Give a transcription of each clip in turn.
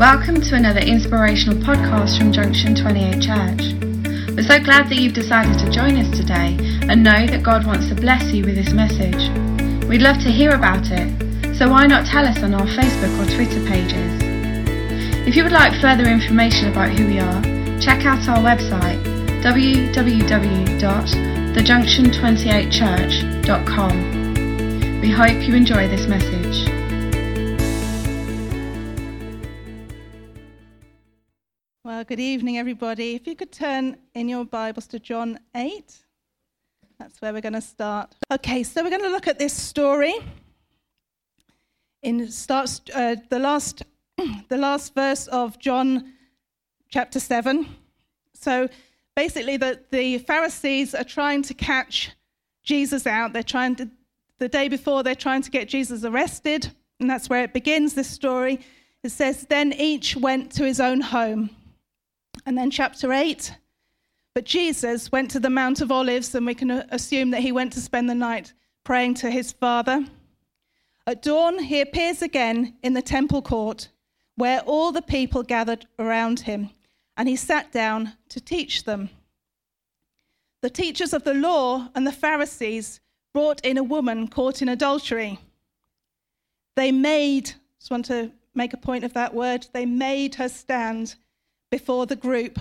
Welcome to another inspirational podcast from Junction 28 Church. We're so glad that you've decided to join us today and know that God wants to bless you with this message. We'd love to hear about it, so why not tell us on our Facebook or Twitter pages? If you would like further information about who we are, check out our website www.thejunction28church.com. We hope you enjoy this message. Good evening, everybody. If you could turn in your Bibles to John 8, that's where we're going to start. Okay, so we're going to look at this story. In starts uh, the last the last verse of John chapter 7. So basically, the, the Pharisees are trying to catch Jesus out. They're trying to, the day before, they're trying to get Jesus arrested. And that's where it begins, this story. It says, Then each went to his own home. And then chapter 8. But Jesus went to the Mount of Olives, and we can assume that he went to spend the night praying to his Father. At dawn, he appears again in the temple court, where all the people gathered around him and he sat down to teach them. The teachers of the law and the Pharisees brought in a woman caught in adultery. They made, just want to make a point of that word, they made her stand before the group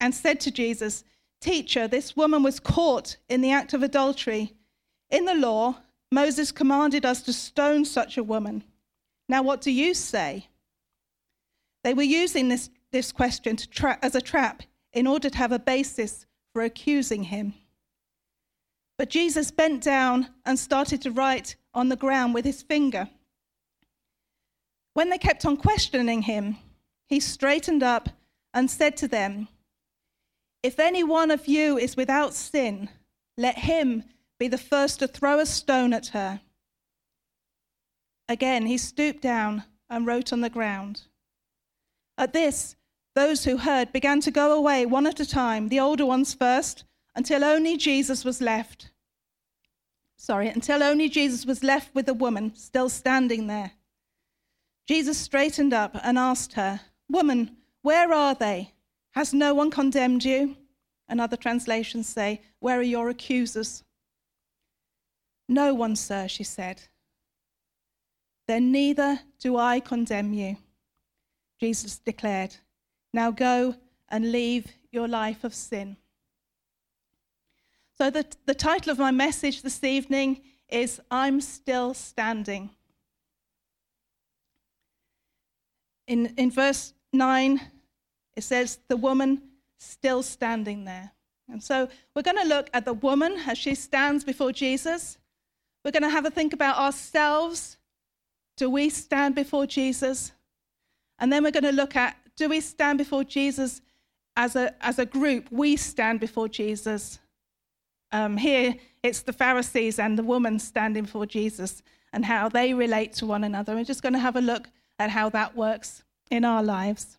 and said to Jesus, Teacher, this woman was caught in the act of adultery. In the law, Moses commanded us to stone such a woman. Now, what do you say? They were using this this question tra- as a trap in order to have a basis for accusing him. But Jesus bent down and started to write on the ground with his finger. When they kept on questioning him, he straightened up and said to them, If any one of you is without sin, let him be the first to throw a stone at her. Again, he stooped down and wrote on the ground. At this, those who heard began to go away one at a time, the older ones first, until only Jesus was left. Sorry, until only Jesus was left with the woman still standing there. Jesus straightened up and asked her, Woman, where are they? Has no one condemned you? And other translations say, Where are your accusers? No one, sir, she said. Then neither do I condemn you, Jesus declared. Now go and leave your life of sin. So, the, the title of my message this evening is I'm Still Standing. In, in verse 9, it says, The woman still standing there. And so, we're going to look at the woman as she stands before Jesus. We're going to have a think about ourselves. Do we stand before Jesus? And then we're going to look at do we stand before Jesus as a, as a group? We stand before Jesus. Um, here, it's the Pharisees and the woman standing before Jesus and how they relate to one another. We're just going to have a look at how that works in our lives.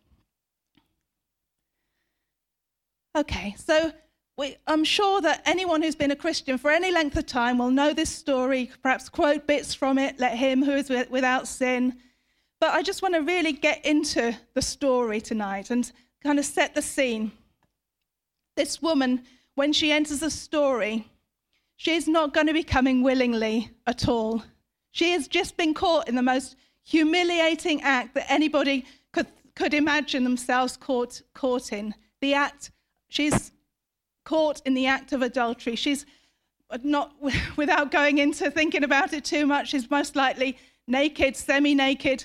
Okay, so we, I'm sure that anyone who's been a Christian for any length of time will know this story, perhaps quote bits from it. Let him who is without sin but I just want to really get into the story tonight and kind of set the scene. This woman, when she enters the story, she's not going to be coming willingly at all. She has just been caught in the most humiliating act that anybody could, imagine themselves caught, caught in. The act, she's caught in the act of adultery. She's not, without going into thinking about it too much, she's most likely naked, semi naked,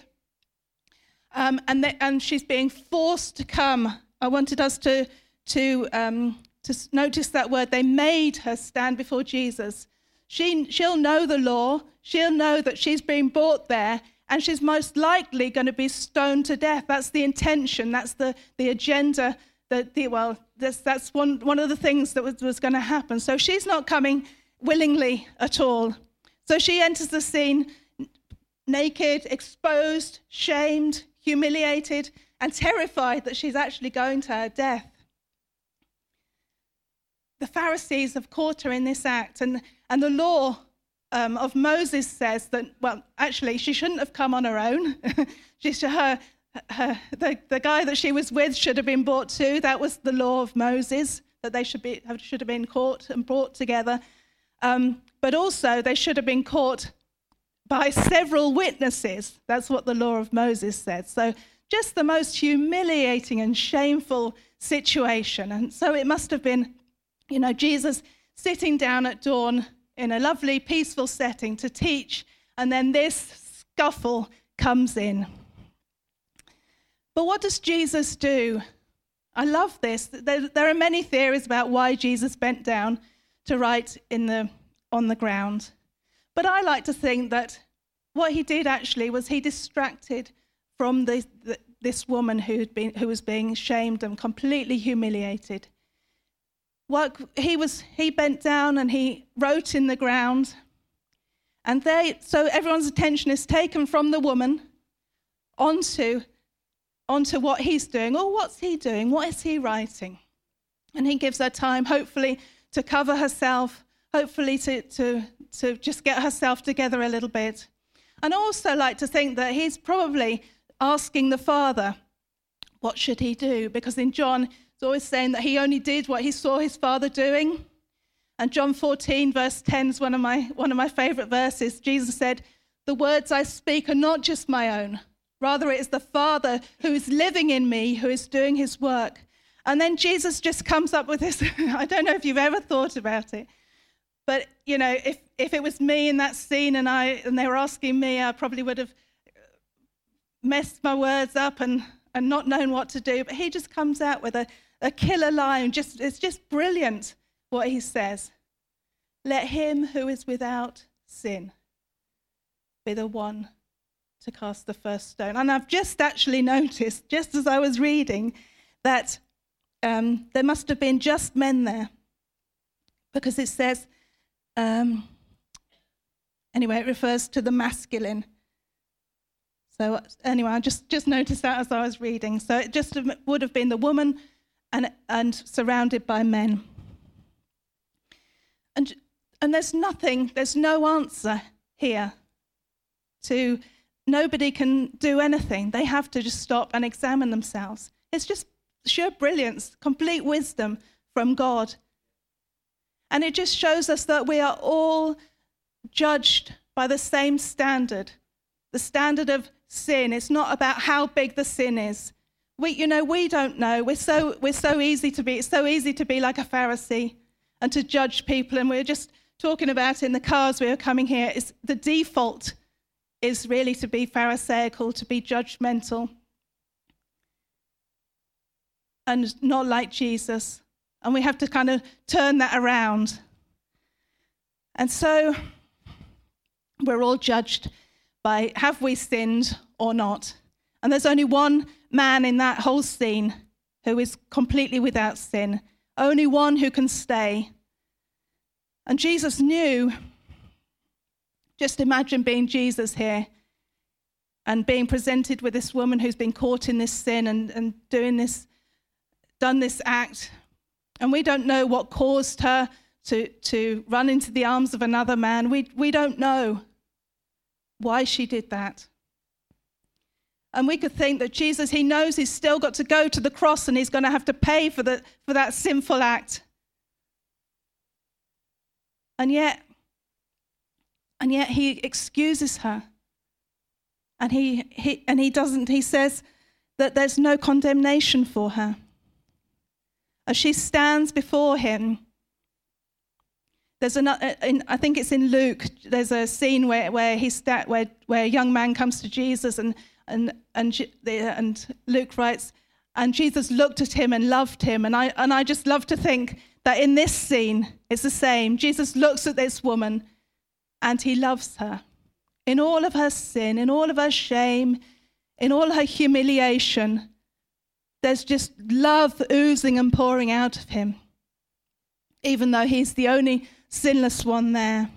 um, and, the, and she's being forced to come. I wanted us to, to, um, to notice that word. They made her stand before Jesus. She, she'll know the law, she'll know that she's being brought there, and she's most likely going to be stoned to death. That's the intention, that's the, the agenda. That the, well, that's, that's one, one of the things that was, was going to happen. So she's not coming willingly at all. So she enters the scene naked, exposed, shamed, humiliated, and terrified that she's actually going to her death. The Pharisees have caught her in this act, and, and the law um, of Moses says that, well, actually, she shouldn't have come on her own. She's her, her, the, the guy that she was with should have been brought to. That was the law of Moses, that they should, be, should have been caught and brought together. Um, but also, they should have been caught by several witnesses. That's what the law of Moses said. So, just the most humiliating and shameful situation. And so, it must have been, you know, Jesus sitting down at dawn in a lovely, peaceful setting to teach, and then this scuffle comes in. But what does Jesus do? I love this. There, are many theories about why Jesus bent down to write in the, on the ground. But I like to think that what he did actually was he distracted from the, the, this woman who, been, who was being shamed and completely humiliated. What he, was, he bent down and he wrote in the ground. And they, so everyone's attention is taken from the woman onto onto what he's doing. Oh, what's he doing? What is he writing? And he gives her time, hopefully, to cover herself, hopefully, to, to, to just get herself together a little bit. And I also like to think that he's probably asking the Father, what should he do? Because in John, it's always saying that he only did what he saw his Father doing. And John 14, verse 10 is one of my, one of my favorite verses. Jesus said, The words I speak are not just my own, Rather, it is the Father who is living in me, who is doing his work. And then Jesus just comes up with this. I don't know if you've ever thought about it, but you know, if, if it was me in that scene and I and they were asking me, I probably would have messed my words up and, and not known what to do. But he just comes out with a, a killer line. Just it's just brilliant what he says. Let him who is without sin be the one to cast the first stone. And I've just actually noticed, just as I was reading, that um, there must have been just men there. Because it says, um, anyway, it refers to the masculine. So, anyway, I just, just noticed that as I was reading. So, it just would have been the woman and, and surrounded by men. And, and there's nothing, there's no answer here to nobody can do anything. They have to just stop and examine themselves. It's just sheer brilliance, complete wisdom from God. And it just shows us that we are all judged by the same standard the standard of sin. It's not about how big the sin is. We, you know, we don't know. We're so, we're so easy to be, it's so easy to be like a Pharisee and to judge people. And we we're just talking about in the cars we were coming here, is the default is really to be Pharisaical, to be judgmental, and not like Jesus. And we have to kind of turn that around. And so we're all judged by have we sinned or not? And there's only one man in that whole scene who is completely without sin, only one who can stay. And Jesus knew just imagine being Jesus here and being presented with this woman who's been caught in this sin and, and doing this, done this act. And we don't know what caused her to, to run into the arms of another man. We, we don't know why she did that. And we could think that Jesus, he knows he's still got to go to the cross and he's going to have to pay for, the, for that sinful act. And yet, and yet he excuses her. And he, he, and he doesn't, he says that there's no condemnation for her. As she stands before him, there's another, uh, in, I think it's in Luke, there's a scene where, where, he sta- where, where a young man comes to Jesus, and, and, and, and Luke writes, and Jesus looked at him and loved him. And I, and I just love to think that in this scene, it's the same. Jesus looks at this woman and he loves her. In all of her sin, in all of her shame, in all her humiliation, there's just love oozing and pouring out of him, even though he's the only sinless one there.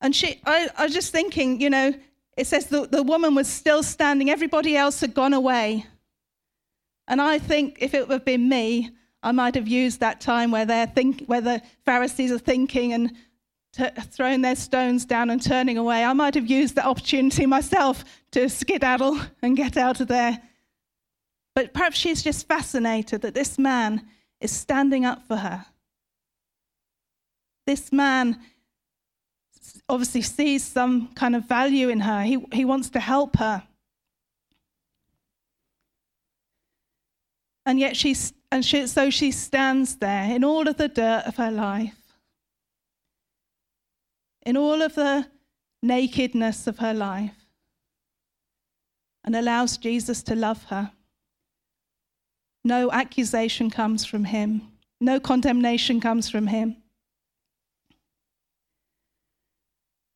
And she, I, I was just thinking, you know, it says the, the woman was still standing, everybody else had gone away. And I think if it had been me, I might have used that time where, they're think, where the Pharisees are thinking and t- throwing their stones down and turning away. I might have used that opportunity myself to skedaddle and get out of there. But perhaps she's just fascinated that this man is standing up for her. This man obviously sees some kind of value in her, he, he wants to help her. And yet she's, and she, so she stands there in all of the dirt of her life, in all of the nakedness of her life, and allows Jesus to love her. No accusation comes from him, no condemnation comes from him.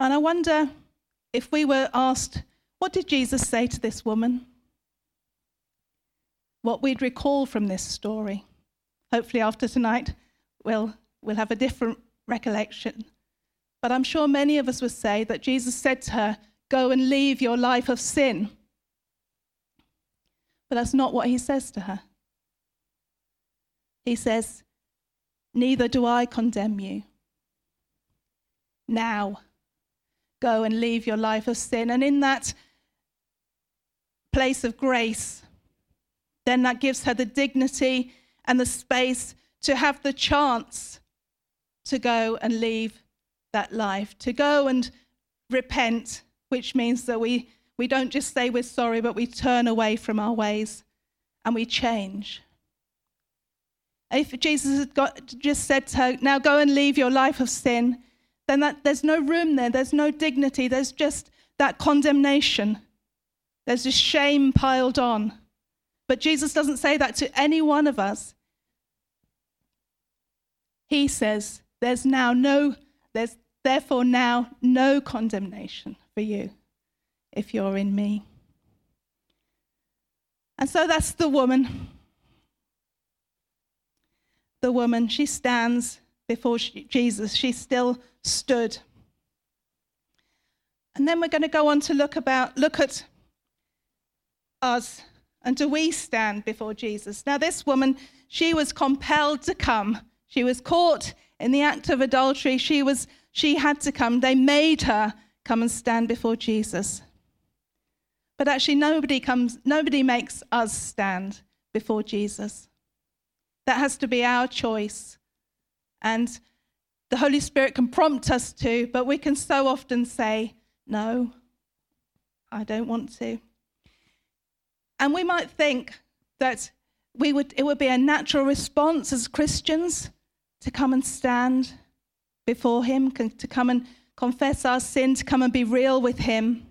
And I wonder if we were asked, what did Jesus say to this woman? What we'd recall from this story. Hopefully, after tonight, we'll, we'll have a different recollection. But I'm sure many of us would say that Jesus said to her, Go and leave your life of sin. But that's not what he says to her. He says, Neither do I condemn you. Now, go and leave your life of sin. And in that place of grace, then that gives her the dignity and the space to have the chance to go and leave that life, to go and repent, which means that we, we don't just say we're sorry, but we turn away from our ways and we change. If Jesus had got, just said to her, Now go and leave your life of sin, then that, there's no room there. There's no dignity. There's just that condemnation. There's just shame piled on. But Jesus doesn't say that to any one of us. He says, There's now no, there's therefore now no condemnation for you if you're in me. And so that's the woman. The woman, she stands before Jesus. She's still stood. And then we're going to go on to look about look at us and do we stand before Jesus? Now this woman, she was compelled to come. She was caught in the act of adultery. She was she had to come. They made her come and stand before Jesus. But actually nobody comes nobody makes us stand before Jesus. That has to be our choice. And the Holy Spirit can prompt us to, but we can so often say, No, I don't want to. And we might think that we would, it would be a natural response as Christians to come and stand before Him, to come and confess our sin, to come and be real with Him.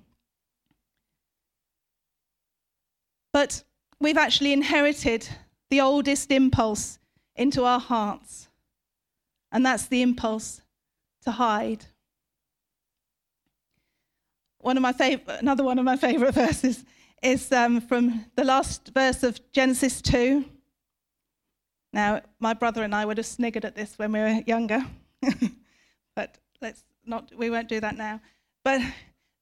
But we've actually inherited the oldest impulse into our hearts and that's the impulse to hide. One of my favorite, another one of my favorite verses is um, from the last verse of Genesis 2. Now, my brother and I would have sniggered at this when we were younger, but let's not, we won't do that now. But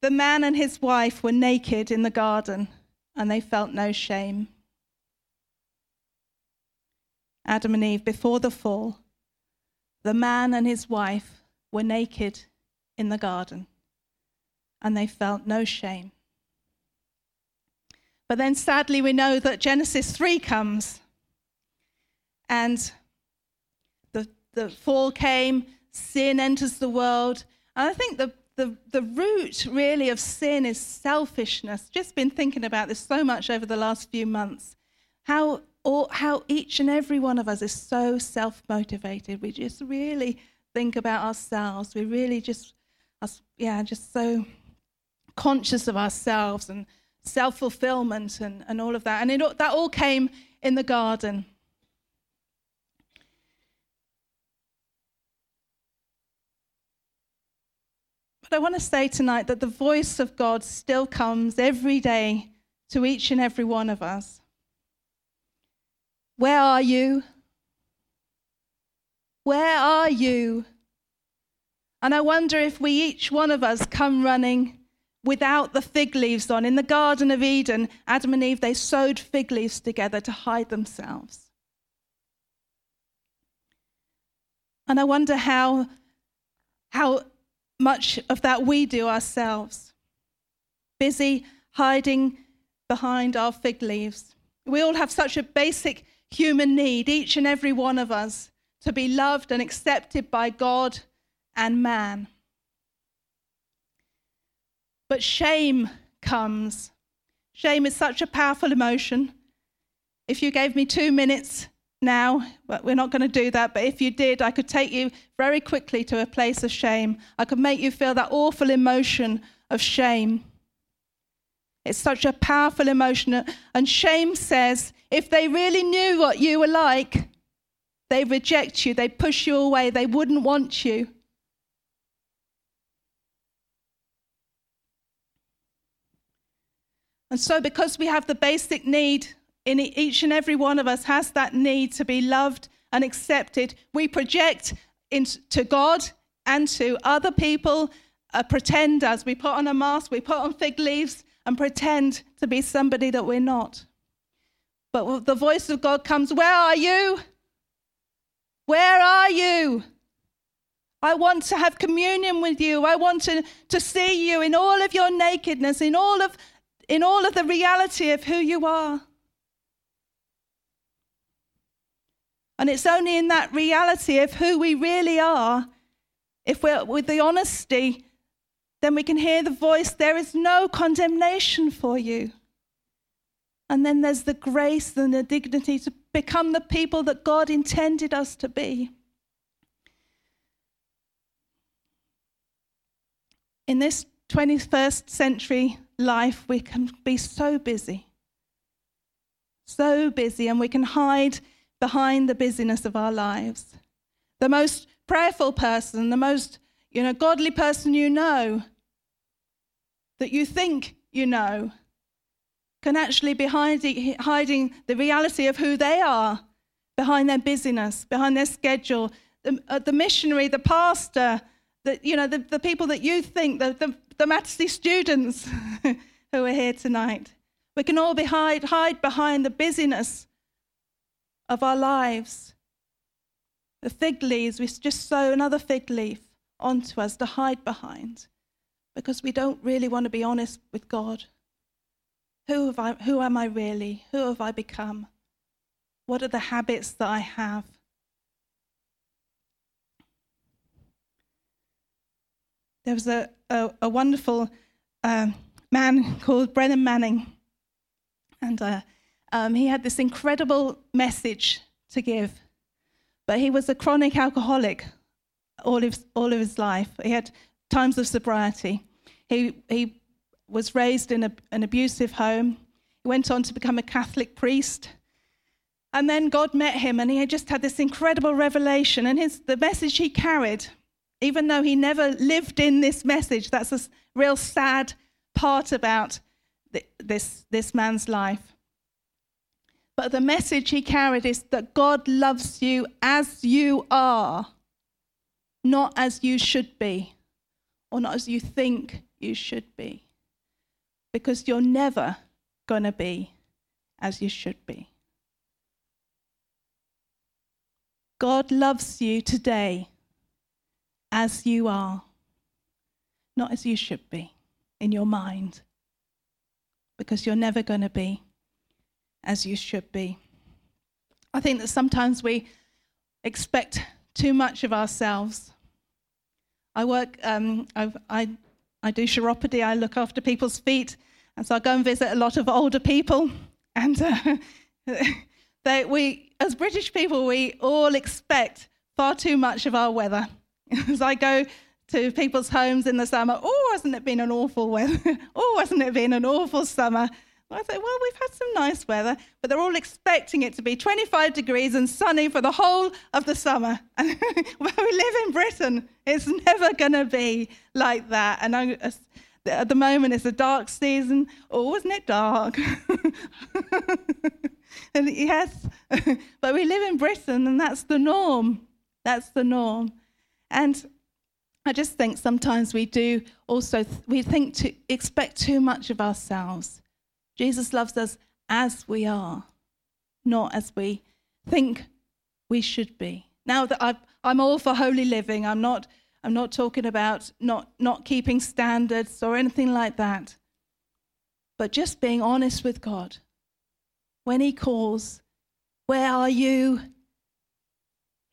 the man and his wife were naked in the garden, and they felt no shame. Adam and Eve, before the fall, the man and his wife were naked in the garden, and they felt no shame. But then sadly, we know that Genesis 3 comes, and the, the fall came, sin enters the world. And I think the, the, the root really of sin is selfishness. Just been thinking about this so much over the last few months. How or how each and every one of us is so self motivated. We just really think about ourselves. We really just, yeah, just so conscious of ourselves and self fulfillment and, and all of that. And it, that all came in the garden. But I want to say tonight that the voice of God still comes every day to each and every one of us. Where are you? Where are you? And I wonder if we, each one of us, come running without the fig leaves on. In the Garden of Eden, Adam and Eve, they sewed fig leaves together to hide themselves. And I wonder how, how much of that we do ourselves, busy hiding behind our fig leaves. We all have such a basic human need, each and every one of us, to be loved and accepted by God and man. But shame comes. Shame is such a powerful emotion. If you gave me two minutes now, but we're not going to do that, but if you did, I could take you very quickly to a place of shame. I could make you feel that awful emotion of shame. It's such a powerful emotion. And shame says if they really knew what you were like, they reject you, they push you away, they wouldn't want you. And so, because we have the basic need in each and every one of us has that need to be loved and accepted, we project into God and to other people, uh, pretend as we put on a mask, we put on fig leaves and pretend to be somebody that we're not. But the voice of God comes, Where are you? Where are you? I want to have communion with you. I want to, to see you in all of your nakedness, in all of, in all of the reality of who you are. And it's only in that reality of who we really are, if we're with the honesty, then we can hear the voice there is no condemnation for you. And then there's the grace and the dignity to become the people that God intended us to be. In this 21st century life, we can be so busy. So busy, and we can hide behind the busyness of our lives. The most prayerful person, the most you know, godly person you know, that you think you know, can actually be hiding, the reality of who they are behind their busyness, behind their schedule. The, uh, the missionary, the pastor, the, you know, the, the people that you think, the, the, the students who are here tonight. We can all be hide, hide behind the busyness of our lives. The fig leaves, we just sew another fig leaf onto us to hide behind because we don't really want to be honest with God. Who, have I, who am I really? Who have I become? What are the habits that I have? There was a, a, a wonderful um, man called Brennan Manning, and uh, um, he had this incredible message to give. But he was a chronic alcoholic all of, all of his life. He had times of sobriety. He, he was raised in a, an abusive home. He went on to become a Catholic priest. And then God met him, and he had just had this incredible revelation. And his, the message he carried, even though he never lived in this message, that's a real sad part about this, this man's life. But the message he carried is that God loves you as you are, not as you should be, or not as you think you should be because you're never going to be as you should be. God loves you today as you are, not as you should be in your mind, because you're never going to be as you should be. I think that sometimes we expect too much of ourselves. I work, um, I, I do chiropody, I look after people's feet, and so I go and visit a lot of older people, and uh, they, we, as British people, we all expect far too much of our weather. as I go to people's homes in the summer, oh, hasn't it been an awful weather? oh, hasn't it been an awful summer? I say, well, we've had some nice weather, but they're all expecting it to be 25 degrees and sunny for the whole of the summer. And where we live in Britain, it's never going to be like that. And I, uh, at the moment it's a dark season. Oh, isn't it dark? and yes, but we live in Britain and that's the norm. That's the norm. And I just think sometimes we do also, we think to expect too much of ourselves. Jesus loves us as we are, not as we think we should be. Now that i am all for holy living, I'm not I'm not talking about not, not keeping standards or anything like that. But just being honest with God. When He calls, where are you?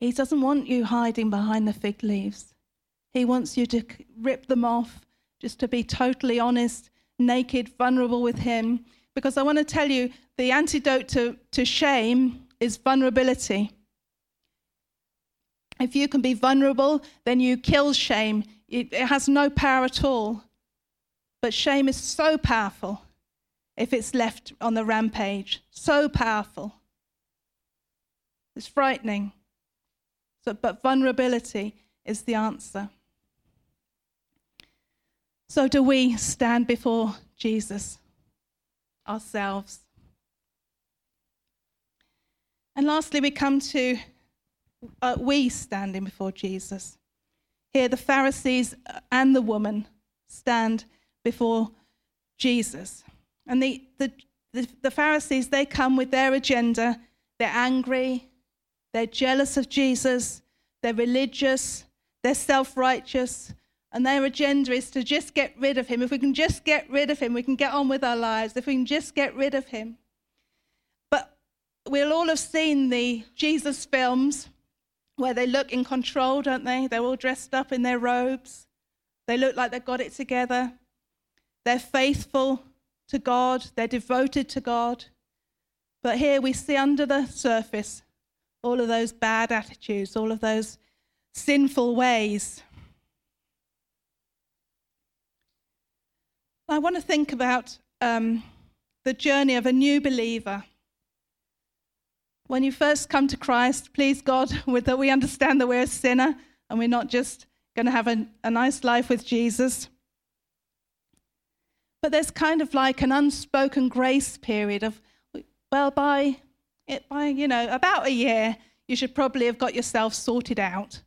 He doesn't want you hiding behind the fig leaves. He wants you to rip them off, just to be totally honest, naked, vulnerable with Him. Because I want to tell you the antidote to, to shame is vulnerability. If you can be vulnerable, then you kill shame. It, it has no power at all. But shame is so powerful if it's left on the rampage. So powerful. It's frightening. So, but vulnerability is the answer. So, do we stand before Jesus ourselves? And lastly, we come to uh, we standing before Jesus. Here, the Pharisees and the woman stand before Jesus. And the, the, the, the Pharisees, they come with their agenda. They're angry, they're jealous of Jesus, they're religious, they're self righteous, and their agenda is to just get rid of him. If we can just get rid of him, we can get on with our lives. If we can just get rid of him. But we'll all have seen the Jesus films where they look in control, don't they? They're all dressed up in their robes. They look like they've got it together. They're faithful to God, they're devoted to God. But here we see under the surface all of those bad attitudes, all of those sinful ways. I want to think about um, the journey of a new believer. When you first come to Christ, please God, that we understand that we're a sinner and we're not just going to have a, a nice life with Jesus. But there's kind of like an unspoken grace period of, well, by it by you know about a year, you should probably have got yourself sorted out,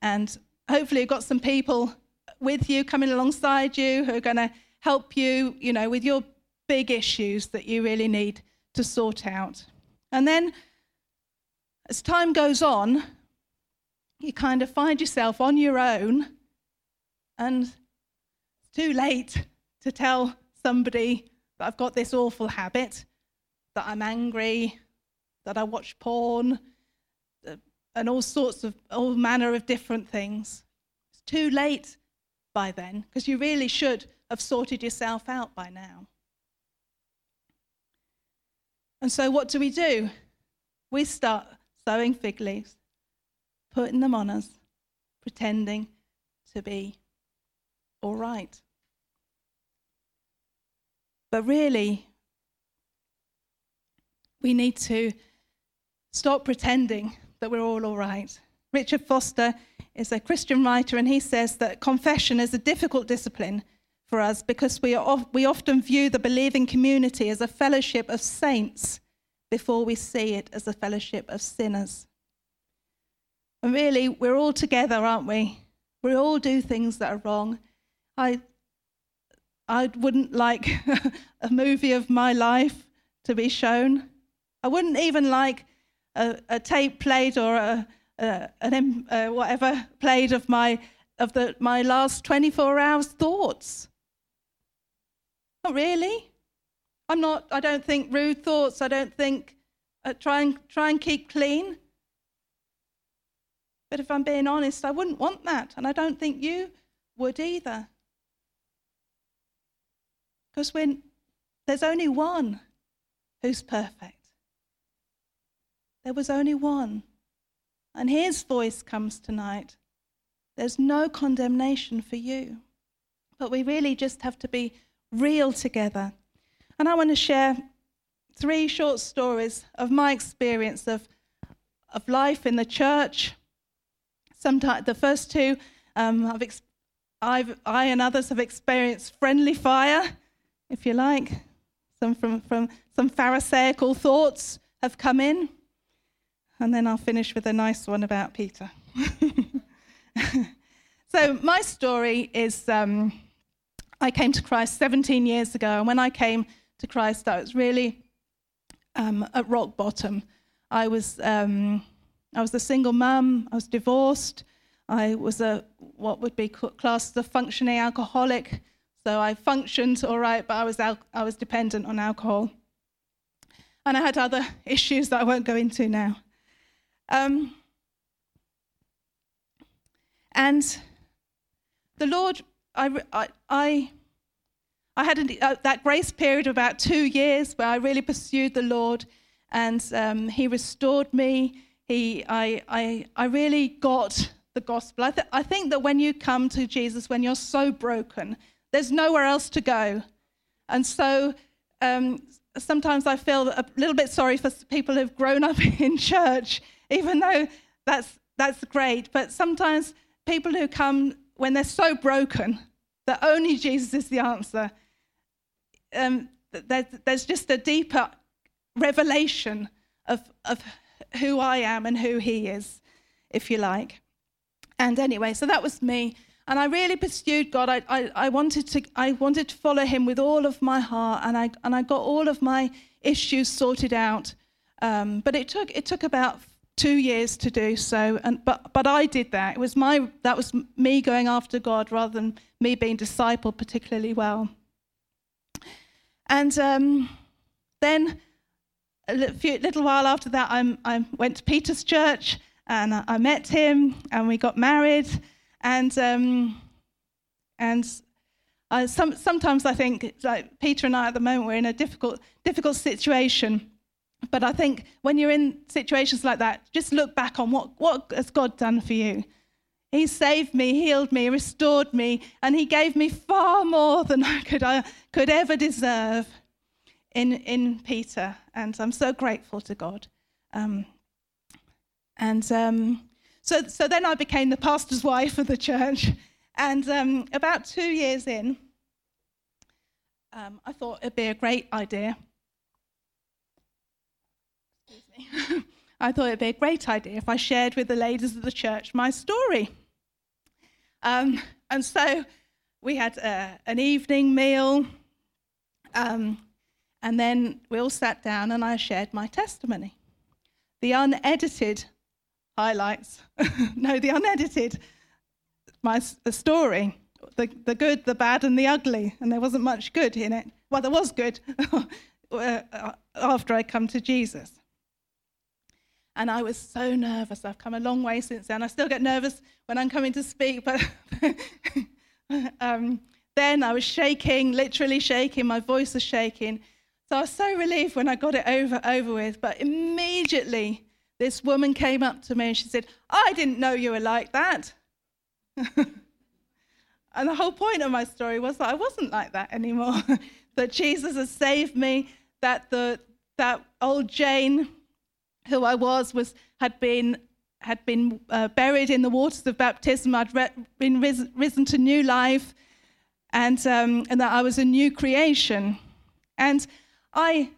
and hopefully you've got some people with you coming alongside you who are going to help you, you know, with your big issues that you really need to sort out. And then as time goes on, you kind of find yourself on your own, and it's too late to tell somebody that I've got this awful habit, that I'm angry, that I watch porn, and all sorts of, all manner of different things. It's too late by then, because you really should have sorted yourself out by now. And so, what do we do? We start sewing fig leaves, putting them on us, pretending to be all right. But really, we need to stop pretending that we're all all right. Richard Foster is a Christian writer, and he says that confession is a difficult discipline for us because we, are, we often view the believing community as a fellowship of saints before we see it as a fellowship of sinners. And really, we're all together, aren't we? We all do things that are wrong. I, I wouldn't like a movie of my life to be shown. I wouldn't even like a, a tape played or a, a an, whatever played of my of the my last 24 hours thoughts. Not really. I'm not, I don't think rude thoughts. I don't think uh, try, and, try and keep clean. But if I'm being honest, I wouldn't want that. And I don't think you would either. Because when there's only one who's perfect, there was only one. And his voice comes tonight. There's no condemnation for you. But we really just have to be real together and I want to share three short stories of my experience of, of life in the church. Sometimes the first two, um, I've, ex- I've, I and others have experienced friendly fire, if you like. Some from, from some Pharisaical thoughts have come in. And then I'll finish with a nice one about Peter. so, my story is um, I came to Christ 17 years ago. And when I came to Christ, I was really um, at rock bottom. I was, um, I was a single mum, I was divorced, I was a what would be classed as a functioning alcoholic. So I functioned all right, but I was al- I was dependent on alcohol, and I had other issues that I won't go into now. Um, and the Lord, I, I, I, had uh, that grace period of about two years where I really pursued the Lord, and um, He restored me. He, I, I, I really got the gospel. I, th- I think that when you come to Jesus, when you're so broken, there's nowhere else to go. And so um, sometimes I feel a little bit sorry for people who've grown up in church, even though that's, that's great. But sometimes people who come when they're so broken that only Jesus is the answer, um, there's, there's just a deeper revelation of, of who I am and who He is, if you like. And anyway, so that was me. And I really pursued God. I, I, I, wanted to, I wanted to follow Him with all of my heart, and I, and I got all of my issues sorted out. Um, but it took, it took about two years to do so. And, but, but I did that. It was my, that was me going after God rather than me being discipled particularly well. And um, then a few, little while after that, I'm, I went to Peter's church and I, met him and we got married. And, um, and I, some, sometimes I think, like Peter and I at the moment, we're in a difficult, difficult situation. But I think when you're in situations like that, just look back on what, what has God done for you. He saved me, healed me, restored me, and He gave me far more than I could, I could ever deserve in, in Peter. And I'm so grateful to God. Um, and um, so, so then I became the pastor's wife of the church. And um, about two years in, um, I thought it'd be a great idea. I thought it'd be a great idea if I shared with the ladies of the church my story. Um, and so we had uh, an evening meal, um, and then we all sat down and I shared my testimony. The unedited highlights. no, the unedited, my the story, the, the good, the bad, and the ugly. And there wasn't much good in it. Well, there was good uh, after I come to Jesus. And I was so nervous. I've come a long way since then. I still get nervous when I'm coming to speak, but um, then I was shaking, literally shaking. My voice was shaking. So I was so relieved when I got it over over with. But immediately this woman came up to me and she said, I didn't know you were like that. and the whole point of my story was that I wasn't like that anymore. that Jesus has saved me, that the that old Jane, who I was, was had been had been uh, buried in the waters of baptism. I'd re- been ris- risen to new life, and um, and that I was a new creation. And I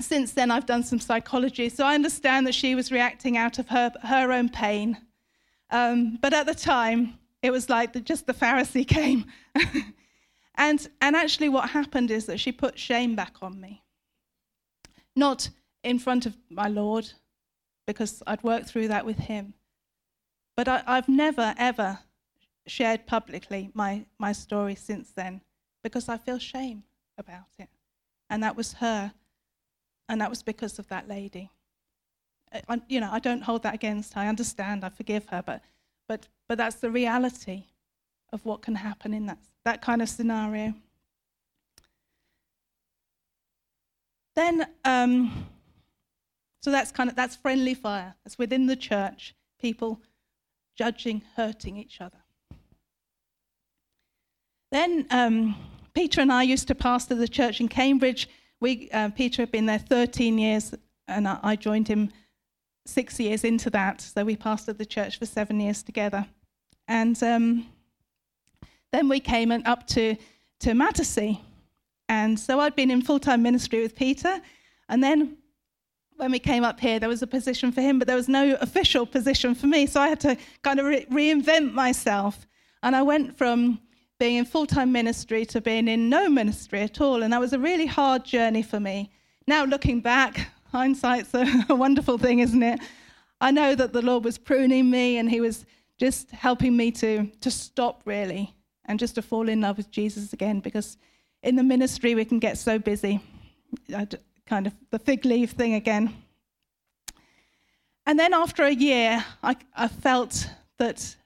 since then, I've done some psychology, so I understand that she was reacting out of her, her own pain. Um, but at the time, it was like the, just the Pharisee came. and, and actually, what happened is that she put shame back on me. Not in front of my Lord, because I'd worked through that with him. But I, I've never, ever shared publicly my, my story since then because I feel shame about it. And that was her and that was because of that lady. I, you know, I don't hold that against her. I understand. I forgive her, but, but, but that's the reality of what can happen in that, that kind of scenario. Then, um, so that's kind of that's friendly fire. That's within the church, people judging, hurting each other. Then um, Peter and I used to pastor the church in Cambridge we, uh, Peter had been there 13 years, and I joined him six years into that. So we pastored the church for seven years together. And um, then we came up to, to Mattersey. And so I'd been in full time ministry with Peter. And then when we came up here, there was a position for him, but there was no official position for me. So I had to kind of re- reinvent myself. And I went from being in full time ministry to being in no ministry at all. And that was a really hard journey for me. Now, looking back, hindsight's a, a wonderful thing, isn't it? I know that the Lord was pruning me and He was just helping me to, to stop really and just to fall in love with Jesus again because in the ministry we can get so busy. Kind of the fig leaf thing again. And then after a year, I, I felt that,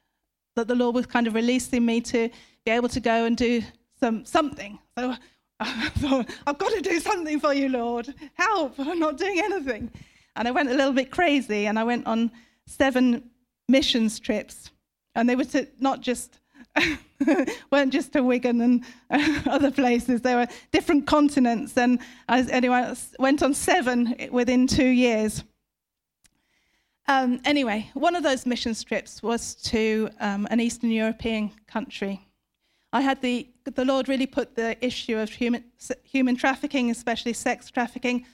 that the Lord was kind of releasing me to be able to go and do some, something. So I thought, I've got to do something for you, Lord. Help, I'm not doing anything. And I went a little bit crazy and I went on seven missions trips. And they were to not just weren't just to Wigan and uh, other places. There were different continents, and I anyway went on seven within two years. Um, anyway, one of those mission trips was to um, an Eastern European country. I had the the Lord really put the issue of human human trafficking, especially sex trafficking,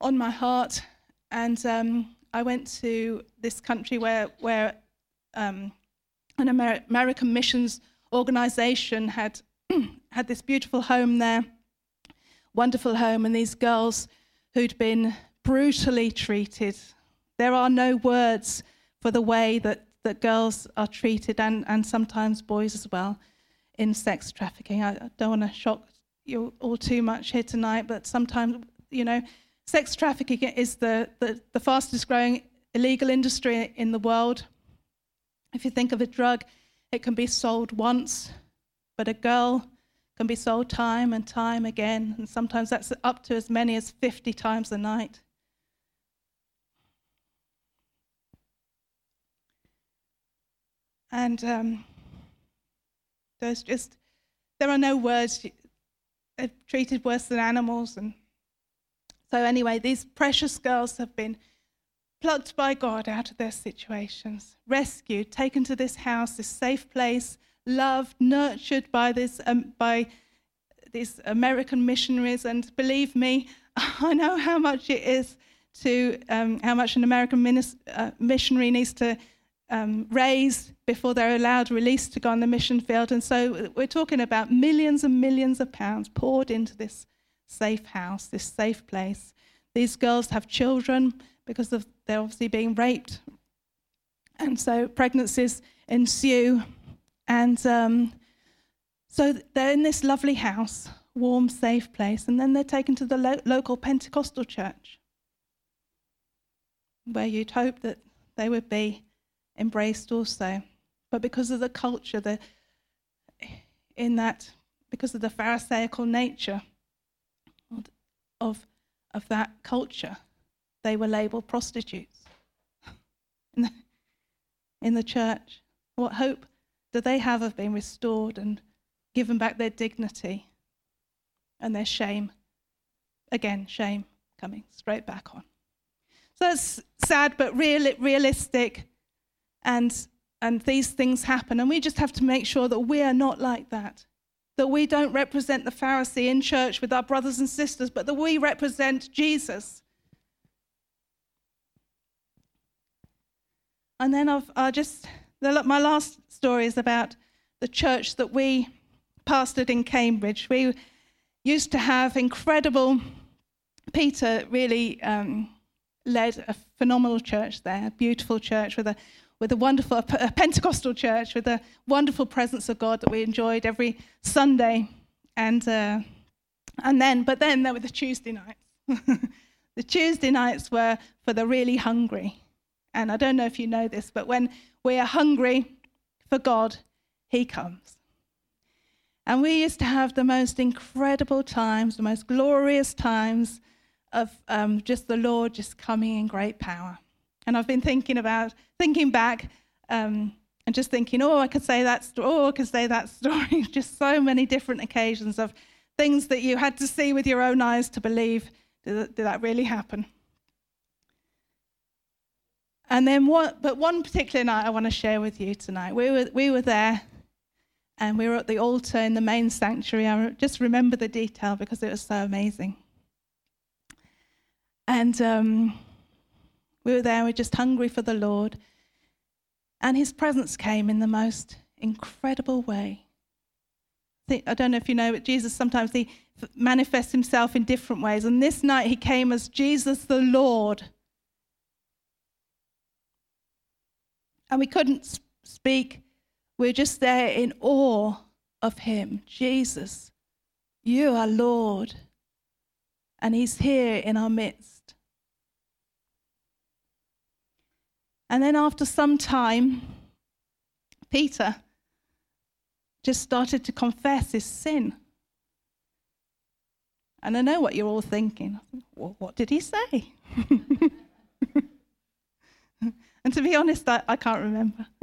on my heart, and um, I went to this country where where um, an Amer- American missions organization had had this beautiful home there, wonderful home, and these girls who'd been brutally treated there are no words for the way that, that girls are treated and, and sometimes boys as well in sex trafficking. I, don't want to shock you all too much here tonight, but sometimes, you know, sex trafficking is the, the, the fastest growing illegal industry in the world. If you think of a drug, it can be sold once, but a girl can be sold time and time again, and sometimes that's up to as many as 50 times a night. And um, there's just, there are no words. They're treated worse than animals. And so, anyway, these precious girls have been plucked by God out of their situations, rescued, taken to this house, this safe place, loved, nurtured by this um, by these American missionaries. And believe me, I know how much it is to um, how much an American minis- uh, missionary needs to um, raise before they're allowed release to go on the mission field. And so we're talking about millions and millions of pounds poured into this safe house, this safe place. These girls have children because of they're obviously being raped. And so pregnancies ensue. And um, so they're in this lovely house, warm, safe place. And then they're taken to the lo- local Pentecostal church, where you'd hope that they would be embraced also. But because of the culture, the, in that, because of the Pharisaical nature of, of that culture, they were labeled prostitutes in the, in the church. What hope do they have of being restored and given back their dignity and their shame? Again, shame coming straight back on. So that's sad but real, realistic and, and these things happen. And we just have to make sure that we are not like that. That we don't represent the Pharisee in church with our brothers and sisters, but that we represent Jesus. And then I've I just, the, my last story is about the church that we pastored in Cambridge. We used to have incredible, Peter really um, led a phenomenal church there, a beautiful church with a with a wonderful a Pentecostal church with a wonderful presence of God that we enjoyed every Sunday, and uh, and then but then there were the Tuesday nights. the Tuesday nights were for the really hungry, and I don't know if you know this, but when we are hungry for God, He comes. And we used to have the most incredible times, the most glorious times of um, just the Lord just coming in great power. And I've been thinking about, thinking back, um, and just thinking, oh, I could say that story, oh, I could say that story. just so many different occasions of things that you had to see with your own eyes to believe did, did that really happen? And then what, but one particular night I want to share with you tonight. We were, we were there and we were at the altar in the main sanctuary. I just remember the detail because it was so amazing. And um, we were there, we were just hungry for the Lord. And his presence came in the most incredible way. I don't know if you know, but Jesus sometimes he manifests himself in different ways. And this night he came as Jesus the Lord. And we couldn't speak, we're just there in awe of Him. Jesus, you are Lord, and He's here in our midst. And then after some time, Peter just started to confess his sin. And I know what you're all thinking. What did he say? and to be honest, I, I can't remember.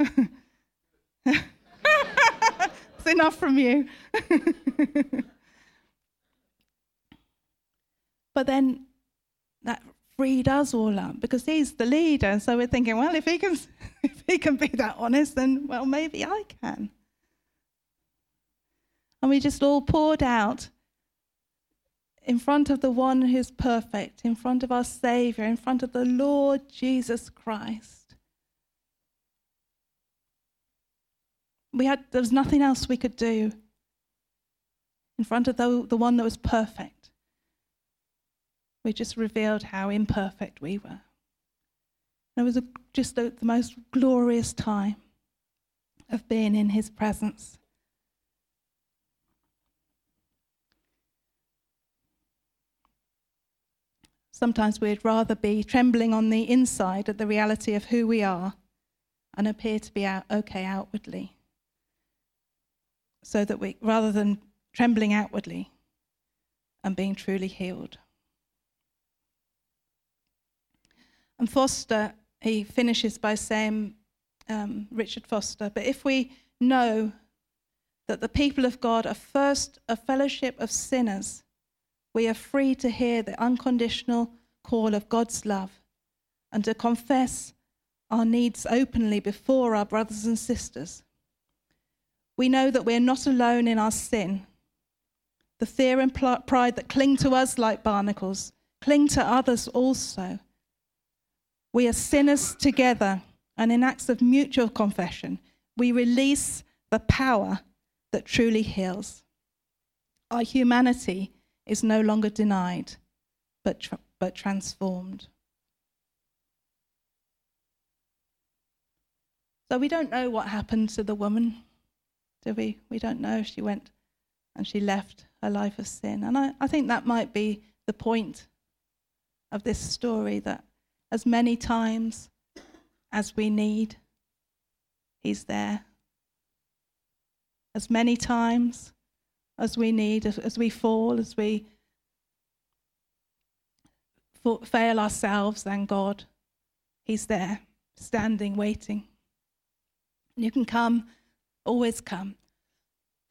it's enough from you. but then that freed us all up because he's the leader. So we're thinking, well, if he can, if he can be that honest, then well, maybe I can. And we just all poured out in front of the one who's perfect, in front of our Savior, in front of the Lord Jesus Christ. We had, there was nothing else we could do in front of the, the one that was perfect. We just revealed how imperfect we were. And it was a, just the most glorious time of being in his presence. Sometimes we'd rather be trembling on the inside at the reality of who we are and appear to be out, okay outwardly. So that we, rather than trembling outwardly and being truly healed. And Foster, he finishes by saying, um, Richard Foster, but if we know that the people of God are first a fellowship of sinners we are free to hear the unconditional call of God's love and to confess our needs openly before our brothers and sisters. We know that we're not alone in our sin. The fear and pride that cling to us like barnacles cling to others also. We are sinners together, and in acts of mutual confession, we release the power that truly heals. Our humanity is no longer denied, but, tra- but transformed. So we don't know what happened to the woman, do we? We don't know she went and she left her life of sin. And I, I think that might be the point of this story that as many times as we need, He's there. As many times as we need, as we fall, as we fail ourselves and God, He's there, standing, waiting. You can come, always come.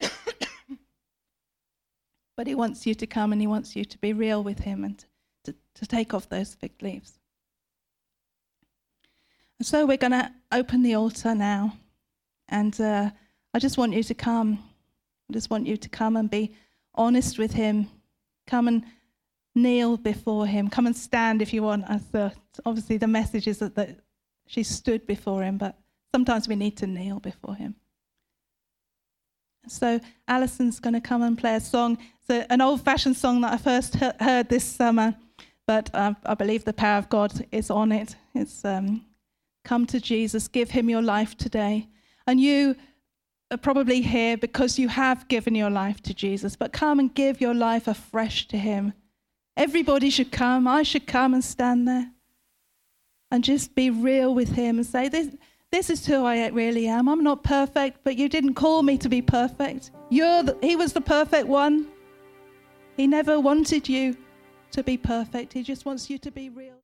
but He wants you to come and He wants you to be real with Him and to, to take off those fig leaves. And so we're going to open the altar now. And uh, I just want you to come. I just want you to come and be honest with Him. Come and kneel before Him. Come and stand if you want. As the, obviously, the message is that, that she stood before Him, but sometimes we need to kneel before Him. So Alison's going to come and play a song. It's an old-fashioned song that I first heard this summer, but uh, I believe the power of God is on it. It's um, come to Jesus, give Him your life today, and you are probably here because you have given your life to Jesus, but come and give your life afresh to Him. Everybody should come. I should come and stand there and just be real with Him and say, This, this is who I really am. I'm not perfect, but you didn't call me to be perfect. You're the, he was the perfect one. He never wanted you to be perfect, he just wants you to be real.